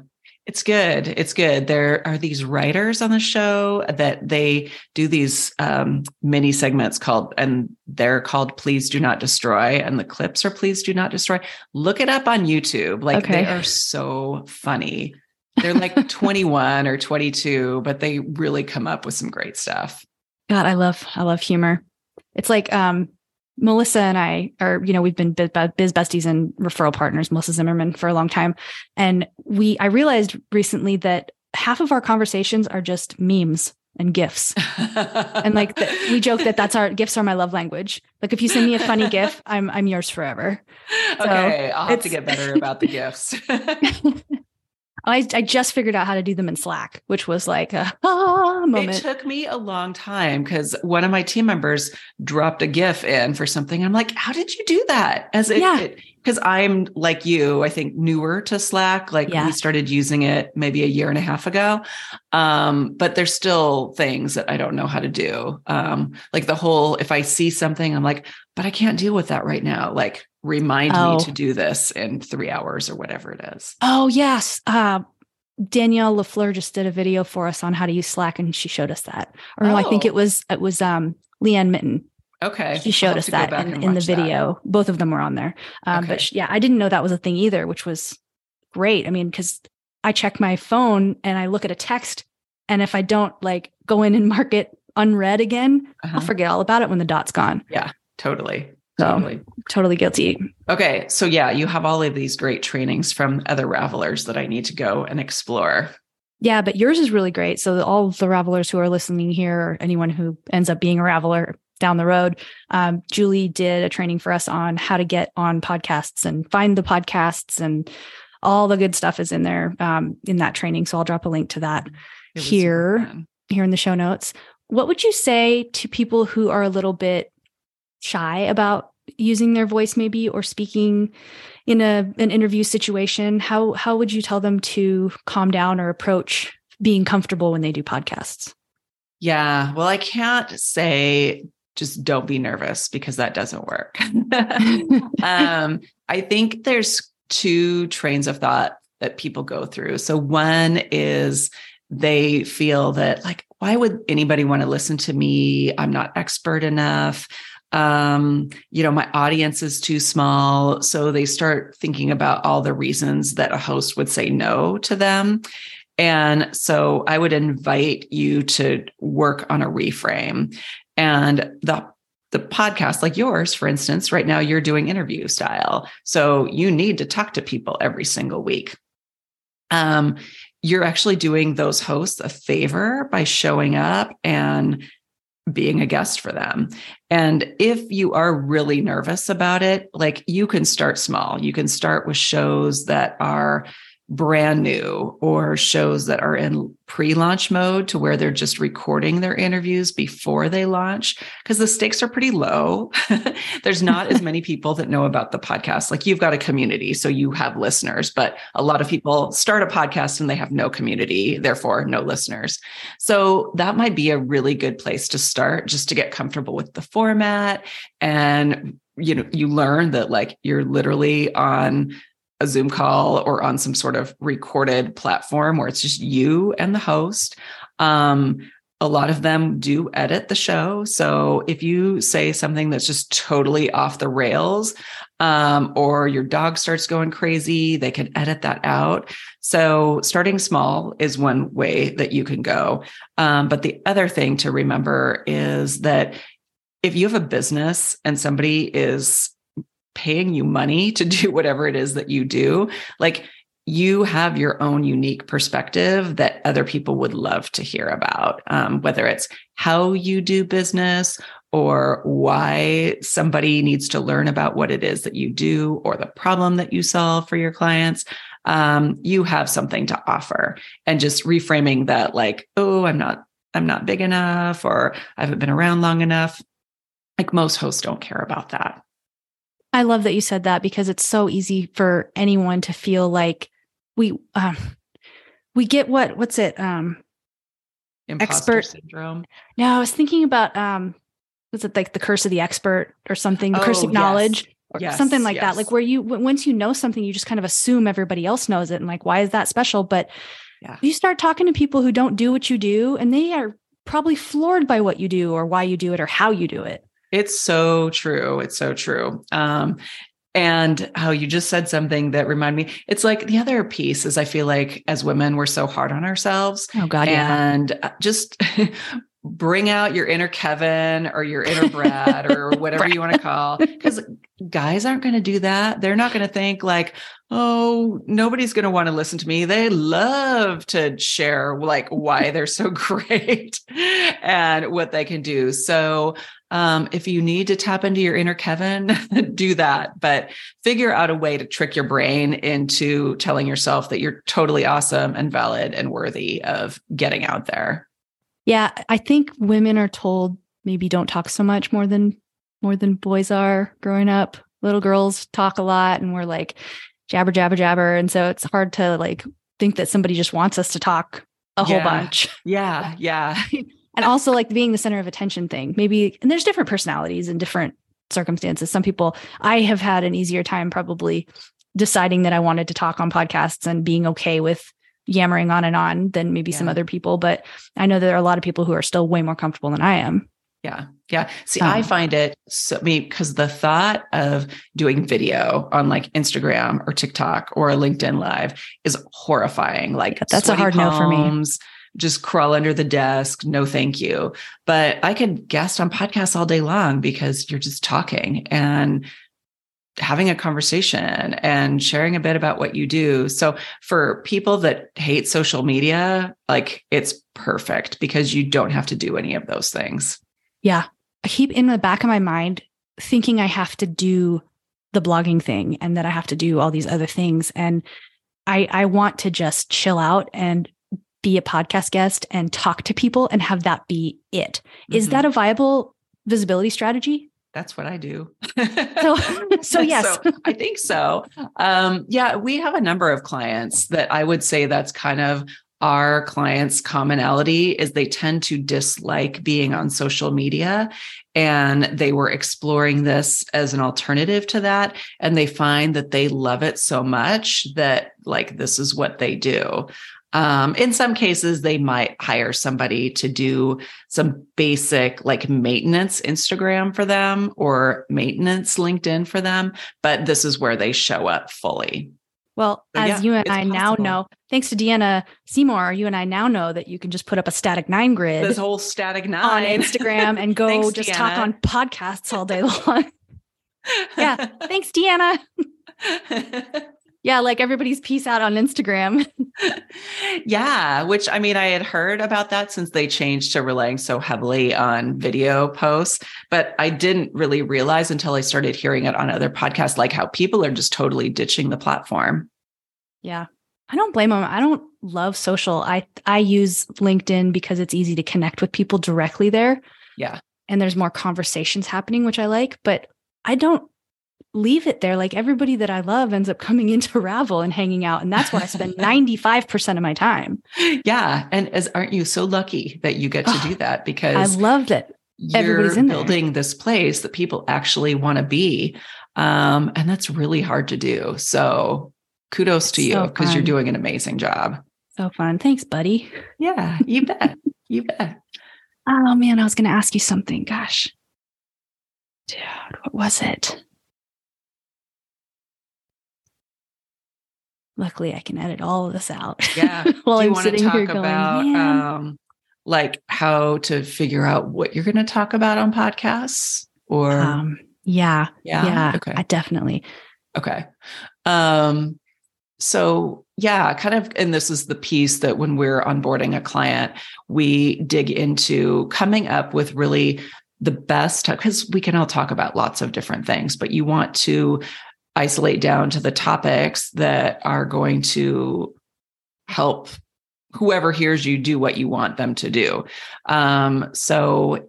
Speaker 2: It's good. It's good. There are these writers on the show that they do these um, mini segments called, and they're called Please Do Not Destroy. And the clips are Please Do Not Destroy. Look it up on YouTube. Like
Speaker 1: Okay.
Speaker 2: they are so funny. They're like 21 or 22, but they really come up with some great stuff.
Speaker 1: God, I love, I love humor. It's like um, Melissa and I are, you know, we've been biz, besties and referral partners, Melissa Zimmerman, for a long time, and we, I realized recently that half of our conversations are just memes and gifs. and like the, we joke that that's our gifts are my love language. Like if you send me a funny gif, I'm I'm yours forever.
Speaker 2: okay, I'll have to get better about the gifts.
Speaker 1: I I just figured out how to do them in Slack, which was like a ah moment.
Speaker 2: It took me a long time because one of my team members dropped a GIF in for something. I'm like, how did you do that? As it,
Speaker 1: Yeah.
Speaker 2: because I'm like you, I think newer to Slack. Like
Speaker 1: Yeah.
Speaker 2: we started using it maybe a year and a half ago. Um, but there's still things that I don't know how to do. Um, like the whole, if I see something, I'm like, but I can't deal with that right now. Like remind
Speaker 1: Oh.
Speaker 2: me to do this in three hours or whatever it is.
Speaker 1: oh yes. Uh Danielle LaFleur just did a video for us on how to use Slack and she showed us that. Or no, I think
Speaker 2: Oh.
Speaker 1: it was it was um Leanne Mitten.
Speaker 2: Okay.
Speaker 1: She showed us that
Speaker 2: back
Speaker 1: in, in the
Speaker 2: watch that.
Speaker 1: video. Both of them were on there. Um,
Speaker 2: Okay.
Speaker 1: But sh- yeah, I didn't know that was a thing either, which was great. I mean, because I check my phone and I look at a text, and if I don't like go in and mark it unread again,
Speaker 2: Uh-huh.
Speaker 1: I'll forget all about it when the dot's gone.
Speaker 2: Yeah, totally.
Speaker 1: So-
Speaker 2: Totally.
Speaker 1: Totally guilty.
Speaker 2: Okay. So, yeah, you have all of these great trainings from other Ravelers that I need to go and explore.
Speaker 1: Yeah, but yours is really great. So all the ravelers who are listening here, or anyone who ends up being a raveler down the road, um, Julie did a training for us on how to get on podcasts and find the podcasts and all the good stuff is in there um, in that training. So I'll drop a link to that
Speaker 2: It was super
Speaker 1: Here.
Speaker 2: fun.
Speaker 1: here in the show notes. What would you say to people who are a little bit shy about using their voice maybe or speaking in a an interview situation? How how would you tell them to calm down or approach being comfortable when they do podcasts?
Speaker 2: Yeah. Well, I can't say just don't be nervous because that doesn't work. um, I think there's two trains of thought that people go through. So one is they feel that like, why would anybody want to listen to me? I'm not expert enough. Um, you know, my audience is too small. So they start thinking about all the reasons that a host would say no to them. And so I would invite you to work on a reframe. And the the podcast like yours for instance right now you're doing interview style so you need to talk to people every single week um, you're actually doing those hosts a favor by showing up and being a guest for them. And if you are really nervous about it, like you can start small. You can start with shows that are brand new or shows that are in pre-launch mode to where they're just recording their interviews before they launch because the stakes are pretty low. There's not as many people that know about the podcast. Like you've got a community, so you have listeners, but a lot of people start a podcast and they have no community, therefore no listeners. So that might be a really good place to start just to get comfortable with the format and you know you learn that like you're literally on a Zoom call or on some sort of recorded platform where it's just you and the host. Um, a lot of them do edit the show. So if you say something that's just totally off the rails, um, or your dog starts going crazy, they can edit that out. So starting small is one way that you can go. Um, but the other thing to remember is that if you have a business and somebody is paying you money to do whatever it is that you do, like you have your own unique perspective that other people would love to hear about, um, whether it's how you do business or why somebody needs to learn about what it is that you do or the problem that you solve for your clients. Um, you have something to offer and just reframing that like, oh, I'm not, I'm not big enough or I haven't been around long enough. Like most hosts don't care about that.
Speaker 1: I love that you said that because it's so easy for anyone to feel like we um we get what what's it um
Speaker 2: Imposter expert syndrome.
Speaker 1: No, I was thinking about um was it like the curse of the expert or something, the oh, curse of knowledge. Or yes, something like yes. that. Like where you once you know something, you just kind of assume everybody else knows it and like, why is that special? But yeah. you start talking to people who don't do what you do and they are probably floored by what you do or why you do it or how you do it.
Speaker 2: It's so true. It's so true. Um, and how you just said something that reminded me it's like the other piece is i feel like as women we're so hard on ourselves
Speaker 1: oh god
Speaker 2: and yeah. just bring out your inner kevin or your inner brad or whatever you want to call because guys aren't going to do that they're not going to think like oh nobody's going to want to listen to me they love to share like why they're so great and what they can do so um, if you need to tap into your inner Kevin, do that, but figure out a way to trick your brain into telling yourself that you're totally awesome and valid and worthy of getting out there.
Speaker 1: Yeah, I think women are told maybe don't talk so much more than more than boys are growing up. Little girls talk a lot and we're like jabber jabber jabber and so it's hard to like think that somebody just wants us to talk a yeah. whole bunch.
Speaker 2: Yeah, yeah.
Speaker 1: and also like being the center of attention thing maybe and there's different personalities and different circumstances some people i have had an easier time probably deciding that i wanted to talk on podcasts and being okay with yammering on and on than maybe yeah. some other people but i know there are a lot of people who are still way more comfortable than i am
Speaker 2: yeah. Yeah. See, um, I find it so I mean, because the thought of doing video on like Instagram or TikTok or a LinkedIn live is horrifying. Like
Speaker 1: that's a hard palms, no for me
Speaker 2: just crawl under the desk. No, thank you. But I could guest on podcasts all day long because you're just talking and having a conversation and sharing a bit about what you do. So for people that hate social media, like it's perfect because you don't have to do any of those things.
Speaker 1: Yeah. I keep in the back of my mind thinking I have to do the blogging thing and that I have to do all these other things. And I, I want to just chill out and be a podcast guest and talk to people and have that be it. Mm-hmm. Is that a viable visibility strategy?
Speaker 2: That's what I do.
Speaker 1: so, so yes, so
Speaker 2: I think so. Um, yeah, we have a number of clients that I would say that's kind of our clients' commonality is they tend to dislike being on social media. And they were exploring this as an alternative to that. And they find that they love it so much that, like, this is what they do. Um, in some cases, they might hire somebody to do some basic like maintenance Instagram for them or maintenance LinkedIn for them, but this is where they show up fully.
Speaker 1: Well, but as yeah, you and I possible. now know, thanks to Deanna Seymour, you and I now know that you can just put up a static nine grid.
Speaker 2: This whole static nine
Speaker 1: on Instagram and go thanks, just Deanna. talk on podcasts all day long. yeah. Thanks, Deanna. Yeah, like everybody's peace out on Instagram.
Speaker 2: yeah, which I mean, I had heard about that since they changed to relying so heavily on video posts, but I didn't really realize until I started hearing it on other podcasts, like how people are just totally ditching the platform.
Speaker 1: Yeah. I don't blame them. I don't love social. I I use LinkedIn because it's easy to connect with people directly there.
Speaker 2: Yeah.
Speaker 1: And there's more conversations happening, which I like, but I don't leave it there. Like everybody that I love ends up coming into Ravel and hanging out. And that's where I spend 95% of my time.
Speaker 2: Yeah. And as aren't you so lucky that you get to do that because
Speaker 1: I love that everybody's in
Speaker 2: building
Speaker 1: there.
Speaker 2: this place that people actually want to be. Um, and that's really hard to do. So kudos to you because you're doing an amazing job.
Speaker 1: So fun. Thanks, buddy.
Speaker 2: Yeah, you bet. You bet.
Speaker 1: Oh man, I was going to ask you something. Gosh. Dude, what was it? Luckily, I can edit all of this out.
Speaker 2: Yeah. while Do you I'm want to talk here about um, like how to figure out what you're going to talk about on podcasts? Or um,
Speaker 1: yeah, yeah, yeah. Okay, I definitely.
Speaker 2: Okay. Um, so yeah, kind of, and this is the piece that when we're onboarding a client, we dig into coming up with really the best because we can all talk about lots of different things, but you want to isolate down to the topics that are going to help whoever hears you do what you want them to do. Um, so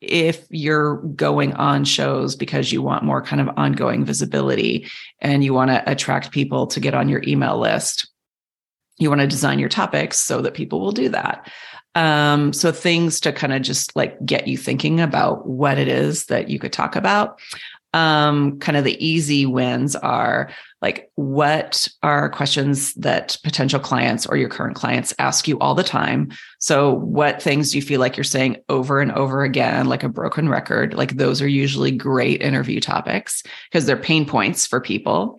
Speaker 2: if you're going on shows because you want more kind of ongoing visibility and you want to attract people to get on your email list, you want to design your topics so that people will do that. Um, so things to kind of just like get you thinking about what it is that you could talk about um, kind of the easy wins are like what are questions that potential clients or your current clients ask you all the time? So what things do you feel like you're saying over and over again like a broken record? Like those are usually great interview topics because they're pain points for people.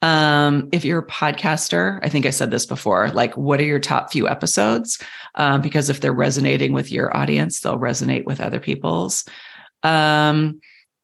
Speaker 2: Um, if you're a podcaster i think i said this before like what are your top few episodes? Um, because if they're resonating with your audience they'll resonate with other people's. Um,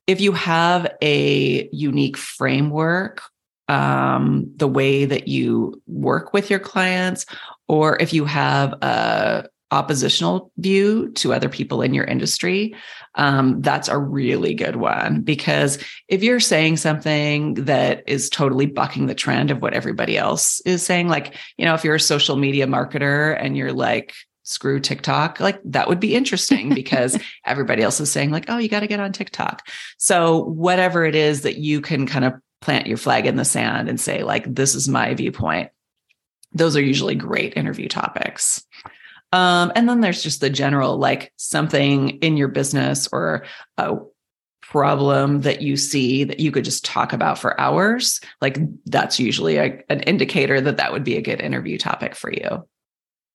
Speaker 2: if you have a unique framework, um, the way that you work with your clients, or if you have a oppositional view to other people in your industry, um, that's a really good one. Because if you're saying something that is totally bucking the trend of what everybody else is saying, like, you know, if you're a social media marketer and you're like, screw TikTok, like that would be interesting because everybody else is saying, like, oh, you got to get on TikTok. So, whatever it is that you can kind of plant your flag in the sand and say, like, this is my viewpoint, those are usually great interview topics. Um, and then there's just the general, like something in your business or a problem that you see that you could just talk about for hours. Like that's usually a, an indicator that that would be a good interview topic for you.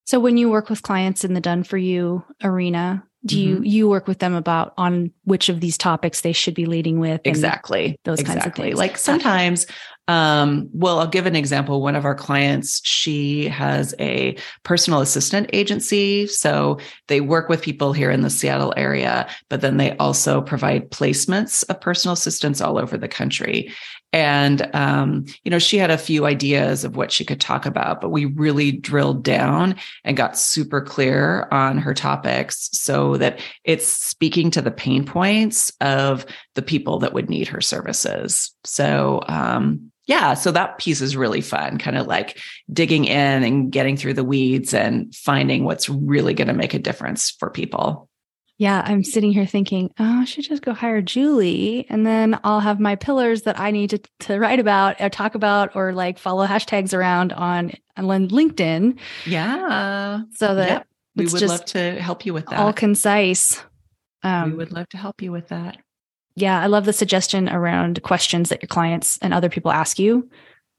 Speaker 1: So when you work with clients in the done for you arena, do mm-hmm. you you work with them about on which of these topics they should be leading with
Speaker 2: exactly those exactly. kinds of things like sometimes um, well, I'll give an example. One of our clients, she has a personal assistant agency. So they work with people here in the Seattle area, but then they also provide placements of personal assistants all over the country. And, um, you know, she had a few ideas of what she could talk about, but we really drilled down and got super clear on her topics so that it's speaking to the pain points of the people that would need her services. So, um, yeah, so that piece is really fun, kind of like digging in and getting through the weeds and finding what's really going to make a difference for people.
Speaker 1: Yeah, I'm sitting here thinking, oh, I should just go hire Julie and then I'll have my pillars that I need to, to write about or talk about or like follow hashtags around on, on LinkedIn.
Speaker 2: Yeah.
Speaker 1: So that
Speaker 2: Yep. we
Speaker 1: it's
Speaker 2: would
Speaker 1: just
Speaker 2: love to help you with that.
Speaker 1: all concise. Um,
Speaker 2: we would love to help you with that.
Speaker 1: yeah, I love the suggestion around questions that your clients and other people ask you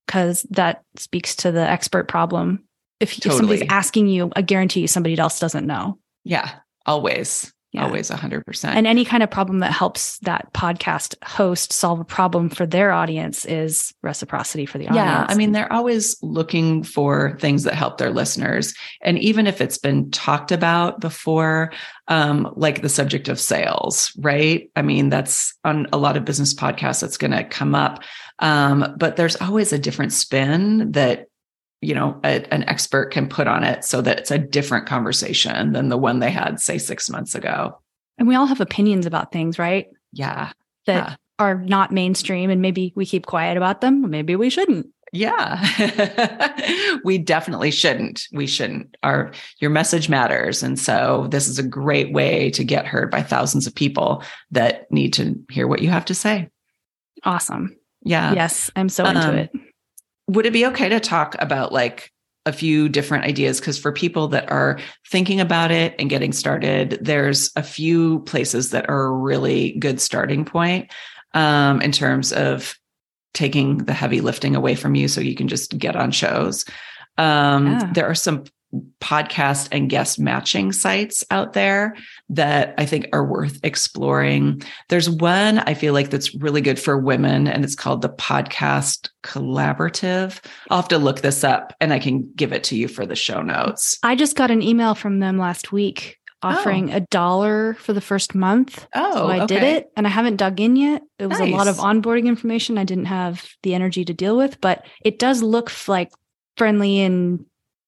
Speaker 1: because that speaks to the expert problem. If, if somebody's asking you, I guarantee you somebody else doesn't know.
Speaker 2: Yeah. Always.
Speaker 1: Yeah.
Speaker 2: Always a hundred percent.
Speaker 1: And any kind of problem that helps that podcast host solve a problem for their audience is reciprocity for the audience.
Speaker 2: Yeah, I mean, they're always looking for things that help their listeners. And even if it's been talked about before, um, like the subject of sales, right? I mean, that's on a lot of business podcasts that's going to come up. Um, but there's always a different spin that you know a, an expert can put on it so that it's a different conversation than the one they had say six months ago
Speaker 1: and we all have opinions about things, right?
Speaker 2: yeah
Speaker 1: That
Speaker 2: Yeah.
Speaker 1: are not mainstream and maybe we keep quiet about them. Maybe we shouldn't.
Speaker 2: Yeah. we definitely shouldn't. We shouldn't. Our your message matters. And so this is a great way to get heard by thousands of people that need to hear what you have to say.
Speaker 1: Awesome.
Speaker 2: Yeah.
Speaker 1: yes, I'm so into
Speaker 2: Um,
Speaker 1: it.
Speaker 2: Would it be okay to talk about like a few different ideas? Because for people that are thinking about it and getting started, there's a few places that are a really good starting point um, in terms of taking the heavy lifting away from you so you can just get on shows. Um,
Speaker 1: Yeah.
Speaker 2: There are some podcast and guest matching sites out there that I think are worth exploring. There's one I feel like that's really good for women, and it's called the Podcast Collaborative. I'll have to look this up and I can give it to you for the show notes.
Speaker 1: I just got an email from them last week offering oh. a dollar for the first month.
Speaker 2: Oh,
Speaker 1: so I did it and I haven't dug in yet. It was a lot of onboarding information I didn't have the energy to deal with, but it does look like friendly and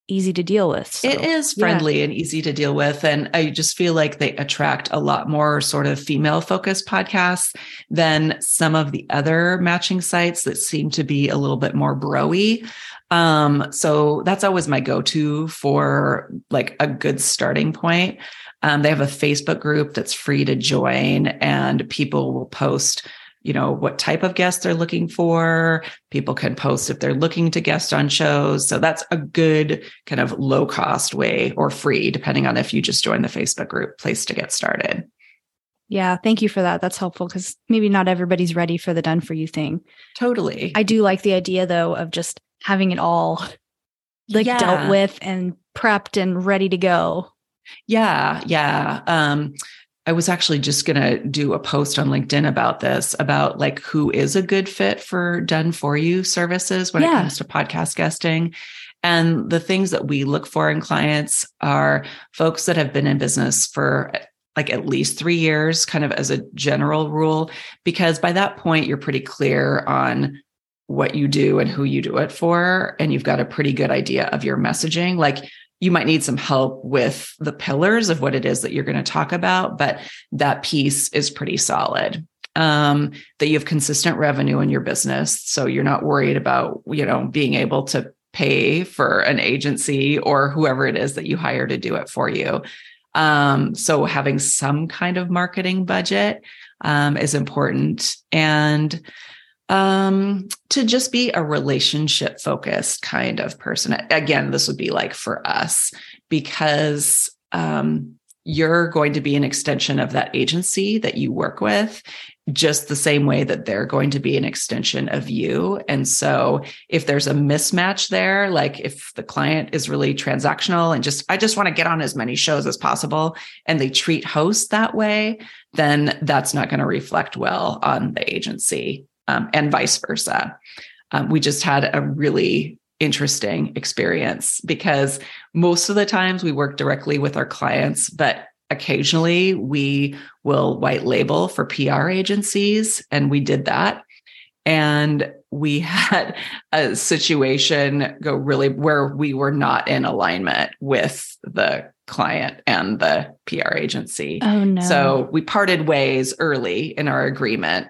Speaker 1: easy to deal with. So,
Speaker 2: it is
Speaker 1: yeah.
Speaker 2: friendly and easy to deal with. And I just feel like they attract a lot more sort of female focused podcasts than some of the other matching sites that seem to be a little bit more broy. Um, so that's always my go to for like a good starting point. Um, they have a Facebook group that's free to join, and people will post you know what type of guests they're looking for people can post if they're looking to guest on shows so that's a good kind of low cost way or free depending on if you just join the facebook group place to get started
Speaker 1: Yeah, thank you for that. That's helpful because maybe not everybody's ready for the done for you thing.
Speaker 2: totally
Speaker 1: I do like the idea though of just having it all like
Speaker 2: Yeah.
Speaker 1: dealt with and prepped and ready to go.
Speaker 2: Yeah, yeah. Um, I was actually just going to do a post on LinkedIn about this, about like who is a good fit for done for you services when it comes to podcast guesting. And the things that we look for in clients are folks that have been in business for like at least three years, kind of as a general rule, because by that point, you're pretty clear on what you do and who you do it for. And you've got a pretty good idea of your messaging. Like you might need some help with the pillars of what it is that you're going to talk about, but that piece is pretty solid. Um, that you have consistent revenue in your business. So you're not worried about, you know, being able to pay for an agency or whoever it is that you hire to do it for you. Um, so having some kind of marketing budget um, is important. And um to just be a relationship focused kind of person. Again this would be like for us because um you're going to be an extension of that agency that you work with just the same way that they're going to be an extension of you. And so if there's a mismatch there like if the client is really transactional and just i just want to get on as many shows as possible and they treat hosts that way then that's not going to reflect well on the agency um, and vice versa. Um, we just had a really interesting experience because most of the times we work directly with our clients, but occasionally we will white label for PR agencies. And we did that. And we had a situation go really where we were not in alignment with the client and the PR agency.
Speaker 1: Oh no.
Speaker 2: So we parted ways early in our agreement.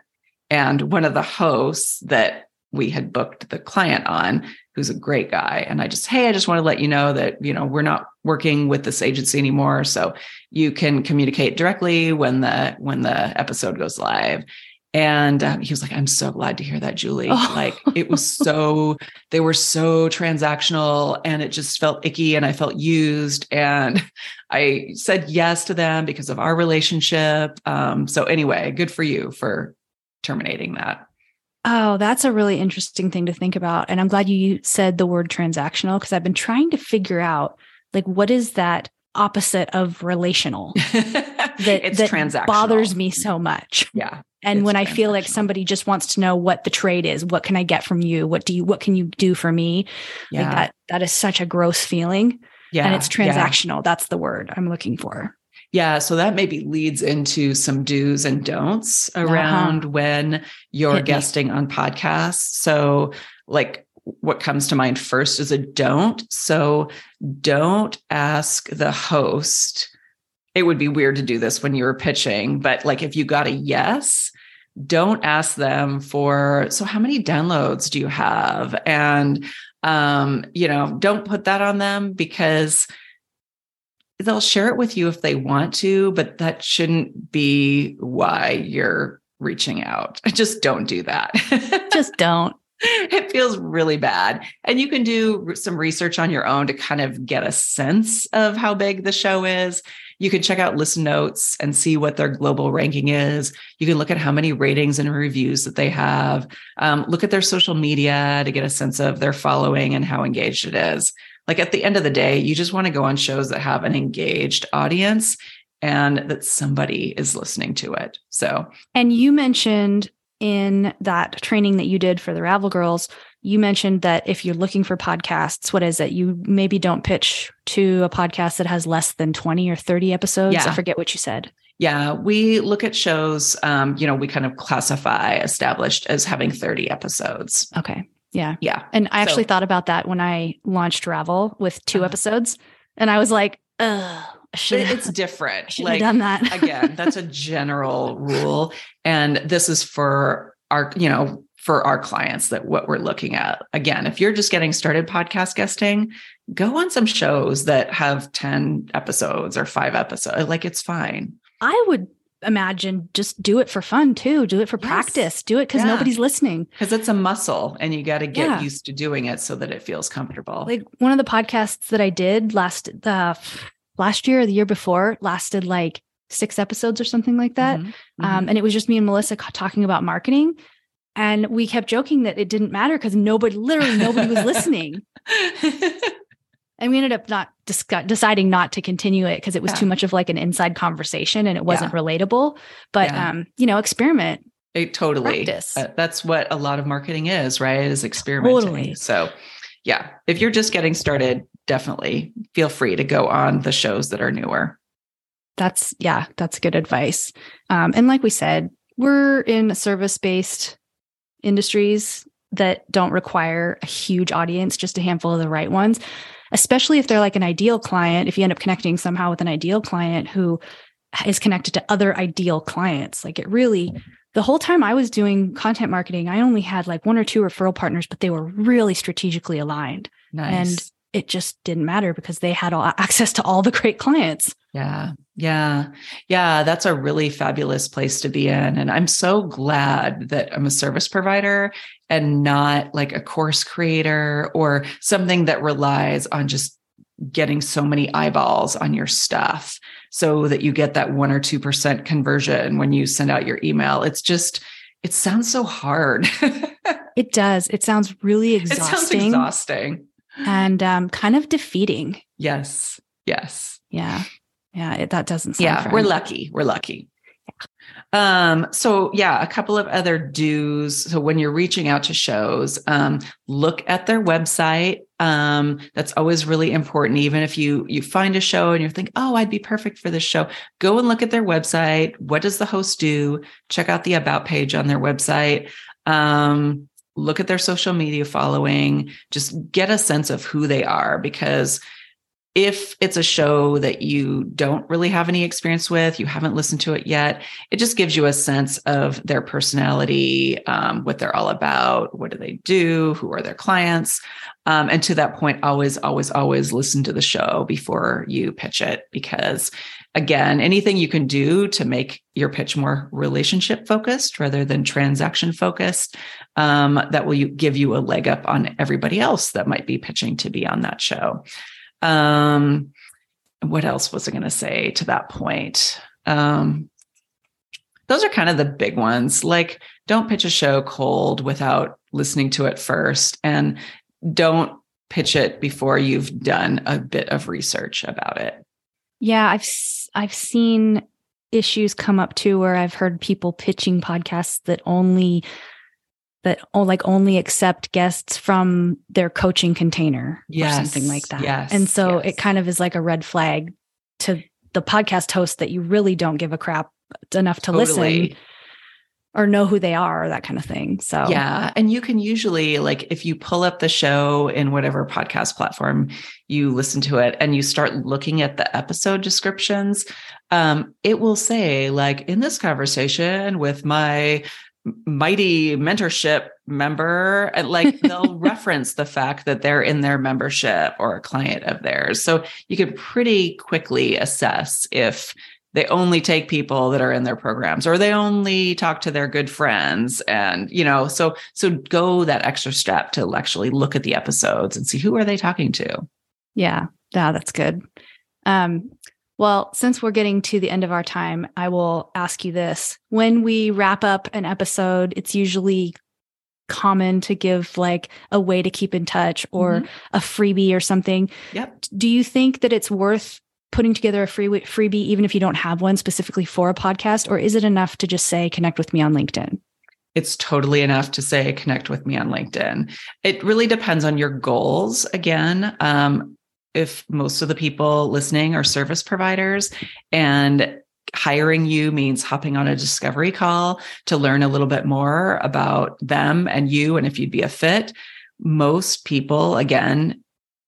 Speaker 2: And one of the hosts that we had booked the client on who's a great guy. And I just, hey, I just want to let you know that, you know, we're not working with this agency anymore. So you can communicate directly when the when the episode goes live. And um, he was like, I'm so glad to hear that, Julie. Oh. Like it was so, they were so transactional and it just felt icky and I felt used. And I said yes to them because of our relationship. Um, so, anyway, good for you for terminating that.
Speaker 1: Oh, that's a really interesting thing to think about. And I'm glad you said the word transactional because I've been trying to figure out like what is that opposite of relational
Speaker 2: that, it's that transactional.
Speaker 1: bothers me so much.
Speaker 2: Yeah.
Speaker 1: And when I feel like somebody just wants to know what the trade is, what can I get from you? What do you what can you do for me? Yeah. Like that that is such a gross feeling. Yeah. And it's transactional. Yeah. That's the word I'm looking for.
Speaker 2: Yeah. So that maybe leads into some do's and don'ts uh-huh. around uh-huh. when you're Hit guesting me. on podcasts. So, like, what comes to mind first is a don't. So, don't ask the host. It would be weird to do this when you were pitching, but like if you got a yes, don't ask them for so how many downloads do you have and um you know don't put that on them because they'll share it with you if they want to, but that shouldn't be why you're reaching out. Just don't do that.
Speaker 1: Just don't.
Speaker 2: It feels really bad. And you can do some research on your own to kind of get a sense of how big the show is. You can check out listen notes and see what their global ranking is. You can look at how many ratings and reviews that they have. Um, look at their social media to get a sense of their following and how engaged it is like at the end of the day, you just want to go on shows that have an engaged audience and that somebody is listening to it. So,
Speaker 1: and you mentioned in that training that you did for the Ravel Girls, you mentioned that if you're looking for podcasts, what is it? You maybe don't pitch to a podcast that has less than 20 or 30 episodes. Yeah. I forget what you said.
Speaker 2: Yeah, we look at shows, um, you know, we kind of classify established as having 30 episodes.
Speaker 1: Okay. Yeah.
Speaker 2: Yeah.
Speaker 1: And I actually so, thought about that when I launched Ravel with 2 uh-huh. episodes. And I was like, ugh.
Speaker 2: It's different.
Speaker 1: like done that.
Speaker 2: again, that's a general rule. And this is for our, you know, for our clients that what we're looking at. Again, if you're just getting started podcast guesting, go on some shows that have 10 episodes or five episodes. Like it's fine.
Speaker 1: I would imagine just do it for fun too. Do it for yes. practice. Do it because yeah. nobody's listening.
Speaker 2: Because it's a muscle and you got to get yeah. used to doing it so that it feels comfortable.
Speaker 1: Like one of the podcasts that I did last the last year or the year before lasted like six episodes or something like that. Mm-hmm. Um, mm-hmm. Um, and it was just me and Melissa talking about marketing. And we kept joking that it didn't matter because nobody, literally nobody was listening. and we ended up not discuss- deciding not to continue it because it was yeah. too much of like an inside conversation and it wasn't yeah. relatable. But yeah. um you know experiment.
Speaker 2: It totally. Uh, that's what a lot of marketing is right? Is experimenting. Totally. so yeah if you're just getting started definitely feel free to go on the shows that are newer.
Speaker 1: That's yeah that's good advice. Um and like we said we're in service based industries that don't require a huge audience just a handful of the right ones especially if they're like an ideal client, if you end up connecting somehow with an ideal client who is connected to other ideal clients. Like it really, the whole time I was doing content marketing, I only had like one or two referral partners, but they were really strategically aligned. Nice. And it just didn't matter because they had all access to all the great clients.
Speaker 2: Yeah. Yeah. Yeah. That's a really fabulous place to be in. And I'm so glad that I'm a service provider and not like a course creator or something that relies on just getting so many eyeballs on your stuff so that you get that one or 2% conversion when you send out your email. It's just, it sounds so hard.
Speaker 1: it does. It sounds really exhausting. It sounds
Speaker 2: exhausting.
Speaker 1: And um, kind of defeating.
Speaker 2: Yes. Yes.
Speaker 1: Yeah. Yeah, it, that doesn't sound
Speaker 2: Yeah, we're lucky. We're lucky. Um, so yeah, a couple of other do's. So when you're reaching out to shows, um, look at their website. Um, that's always really important. Even if you you find a show and you think, oh, I'd be perfect for this show, go and look at their website. What does the host do? Check out the about page on their website. Um, look at their social media following. Just get a sense of who they are because if it's a show that you don't really have any experience with, you haven't listened to it yet, it just gives you a sense of their personality, um, what they're all about, what do they do, who are their clients. Um, and to that point, always, always, always listen to the show before you pitch it because again, anything you can do to make your pitch more relationship focused rather than transaction focused, um, that will give you a leg up on everybody else that might be pitching to be on that show. Um, what else was I going to say to that point? Um, those are kind of the big ones. Like, don't pitch a show cold without listening to it first, and don't pitch it before you've done a bit of research about it.
Speaker 1: Yeah, I've I've seen issues come up too where I've heard people pitching podcasts that only that oh, like only accept guests from their coaching container yes, or something like that.
Speaker 2: Yes,
Speaker 1: and so
Speaker 2: yes.
Speaker 1: it kind of is like a red flag to the podcast host that you really don't give a crap enough to totally. listen or know who they are or that kind of thing. So
Speaker 2: yeah. And you can usually like if you pull up the show in whatever podcast platform you listen to it and you start looking at the episode descriptions, um, it will say like in this conversation with my mighty mentorship member and like they'll reference the fact that they're in their membership or a client of theirs so you can pretty quickly assess if they only take people that are in their programs or they only talk to their good friends and you know so so go that extra step to actually look at the episodes and see who are they talking to
Speaker 1: yeah yeah that's good um well, since we're getting to the end of our time, I will ask you this. When we wrap up an episode, it's usually common to give like a way to keep in touch or mm-hmm. a freebie or something.
Speaker 2: Yep.
Speaker 1: Do you think that it's worth putting together a free freebie even if you don't have one specifically for a podcast or is it enough to just say connect with me on LinkedIn?
Speaker 2: It's totally enough to say connect with me on LinkedIn. It really depends on your goals. Again, um, if most of the people listening are service providers and hiring you means hopping on a discovery call to learn a little bit more about them and you and if you'd be a fit most people again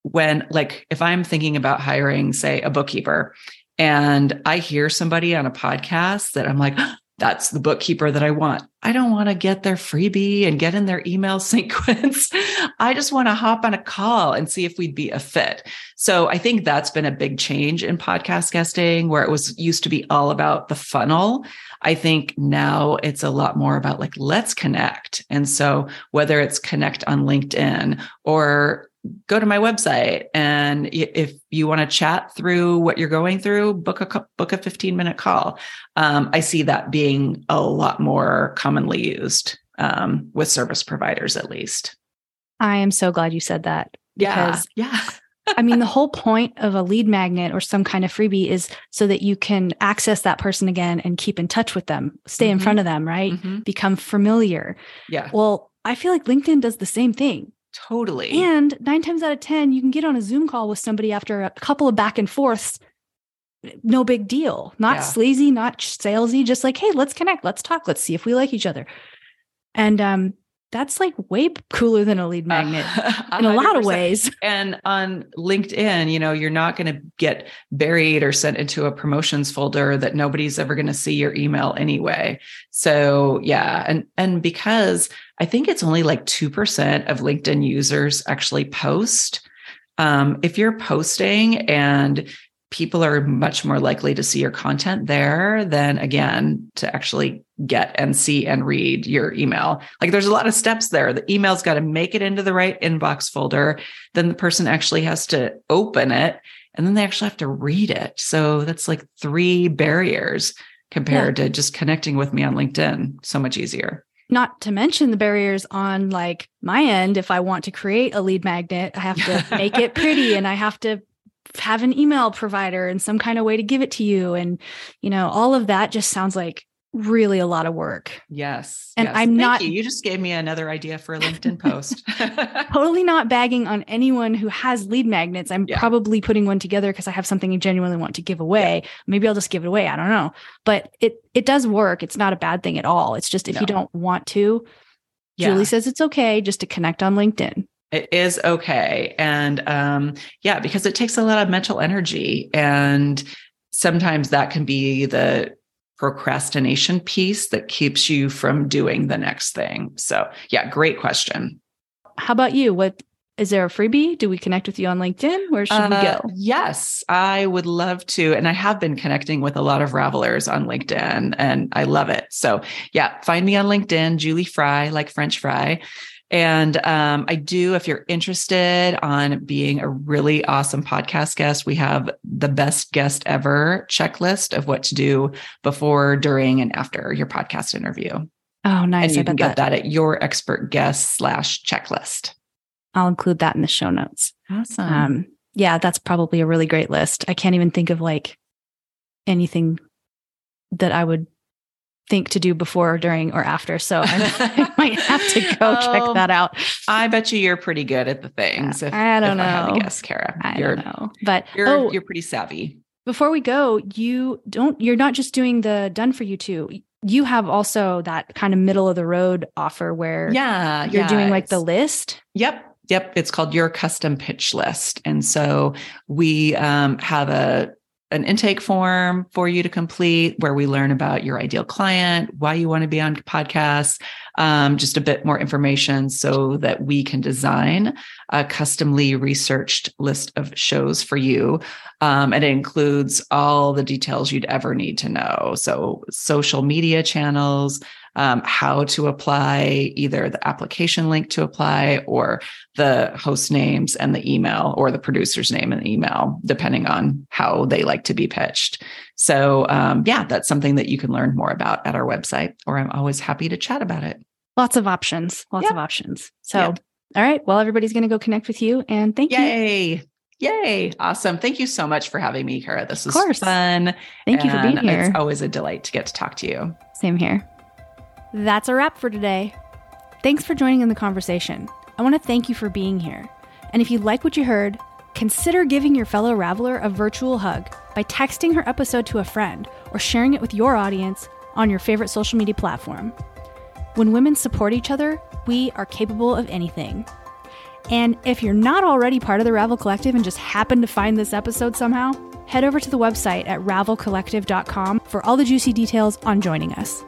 Speaker 2: when like if i'm thinking about hiring say a bookkeeper and i hear somebody on a podcast that i'm like that's the bookkeeper that I want. I don't want to get their freebie and get in their email sequence. I just want to hop on a call and see if we'd be a fit. So I think that's been a big change in podcast guesting where it was used to be all about the funnel. I think now it's a lot more about like, let's connect. And so whether it's connect on LinkedIn or go to my website and if you want to chat through what you're going through book a book a 15 minute call um, i see that being a lot more commonly used um, with service providers at least
Speaker 1: i am so glad you said that
Speaker 2: because yeah yeah
Speaker 1: I mean, the whole point of a lead magnet or some kind of freebie is so that you can access that person again and keep in touch with them, stay mm-hmm. in front of them, right? Mm-hmm. Become familiar.
Speaker 2: Yeah.
Speaker 1: Well, I feel like LinkedIn does the same thing.
Speaker 2: Totally.
Speaker 1: And nine times out of 10, you can get on a Zoom call with somebody after a couple of back and forths. No big deal. Not yeah. sleazy, not salesy, just like, hey, let's connect, let's talk, let's see if we like each other. And um, that's like way cooler than a lead magnet uh, in a lot of ways.
Speaker 2: And on LinkedIn, you know, you're not going to get buried or sent into a promotions folder that nobody's ever going to see your email anyway. So, yeah, and and because I think it's only like 2% of LinkedIn users actually post um, if you're posting and people are much more likely to see your content there than again to actually get and see and read your email. Like there's a lot of steps there. The email's got to make it into the right inbox folder. Then the person actually has to open it and then they actually have to read it. So that's like three barriers compared yeah. to just connecting with me on LinkedIn. So much easier.
Speaker 1: Not to mention the barriers on like my end. If I want to create a lead magnet, I have to make it pretty and I have to have an email provider and some kind of way to give it to you and you know all of that just sounds like really a lot of work
Speaker 2: yes
Speaker 1: and
Speaker 2: yes.
Speaker 1: i'm
Speaker 2: Thank
Speaker 1: not
Speaker 2: you. you just gave me another idea for a linkedin post
Speaker 1: totally not bagging on anyone who has lead magnets i'm yeah. probably putting one together because i have something i genuinely want to give away yeah. maybe i'll just give it away i don't know but it it does work it's not a bad thing at all it's just if no. you don't want to yeah. julie says it's okay just to connect on linkedin
Speaker 2: It is okay. And um, yeah, because it takes a lot of mental energy. And sometimes that can be the procrastination piece that keeps you from doing the next thing. So, yeah, great question.
Speaker 1: How about you? What is there a freebie? Do we connect with you on LinkedIn? Where should uh, we go?
Speaker 2: Yes, I would love to. And I have been connecting with a lot of Ravelers on LinkedIn and I love it. So, yeah, find me on LinkedIn, Julie Fry, like French fry. And um, I do, if you're interested on being a really awesome podcast guest, we have the best guest ever checklist of what to do before, during, and after your podcast interview.
Speaker 1: Oh, nice.
Speaker 2: And you I can get that. that at your expert guest slash checklist.
Speaker 1: I'll include that in the show notes.
Speaker 2: Awesome. Um,
Speaker 1: yeah, that's probably a really great list. I can't even think of like anything that I would think to do before, during, or after. So I, might have to go check oh, that out.
Speaker 2: I bet you you're pretty good at the things.
Speaker 1: If, I don't know. I
Speaker 2: to guess, Kara.
Speaker 1: I
Speaker 2: you're,
Speaker 1: don't know. But
Speaker 2: you're oh, you're pretty savvy.
Speaker 1: Before we go, you don't. You're not just doing the done for you too. You have also that kind of middle of the road offer where
Speaker 2: yeah,
Speaker 1: you're
Speaker 2: yeah,
Speaker 1: doing like the list.
Speaker 2: Yep. Yep, it's called your custom pitch list. And so we um, have a an intake form for you to complete where we learn about your ideal client, why you want to be on podcasts, um, just a bit more information so that we can design a customly researched list of shows for you. Um, and it includes all the details you'd ever need to know. So, social media channels, um, how to apply, either the application link to apply or the host names and the email or the producer's name and email, depending on how they like to be pitched. So, um, yeah, that's something that you can learn more about at our website, or I'm always happy to chat about it.
Speaker 1: Lots of options. Lots of options. So, all right. Well, everybody's going to go connect with you and thank
Speaker 2: Yay. you. Yay. Yay. Awesome. Thank you so much for having me, Kara. This
Speaker 1: is
Speaker 2: fun.
Speaker 1: Thank you for being here.
Speaker 2: It's always a delight to get to talk to you.
Speaker 1: Same here. That's a wrap for today. Thanks for joining in the conversation. I want to thank you for being here. And if you like what you heard, consider giving your fellow Raveler a virtual hug by texting her episode to a friend or sharing it with your audience on your favorite social media platform. When women support each other, we are capable of anything. And if you're not already part of the Ravel Collective and just happen to find this episode somehow, head over to the website at ravelcollective.com for all the juicy details on joining us.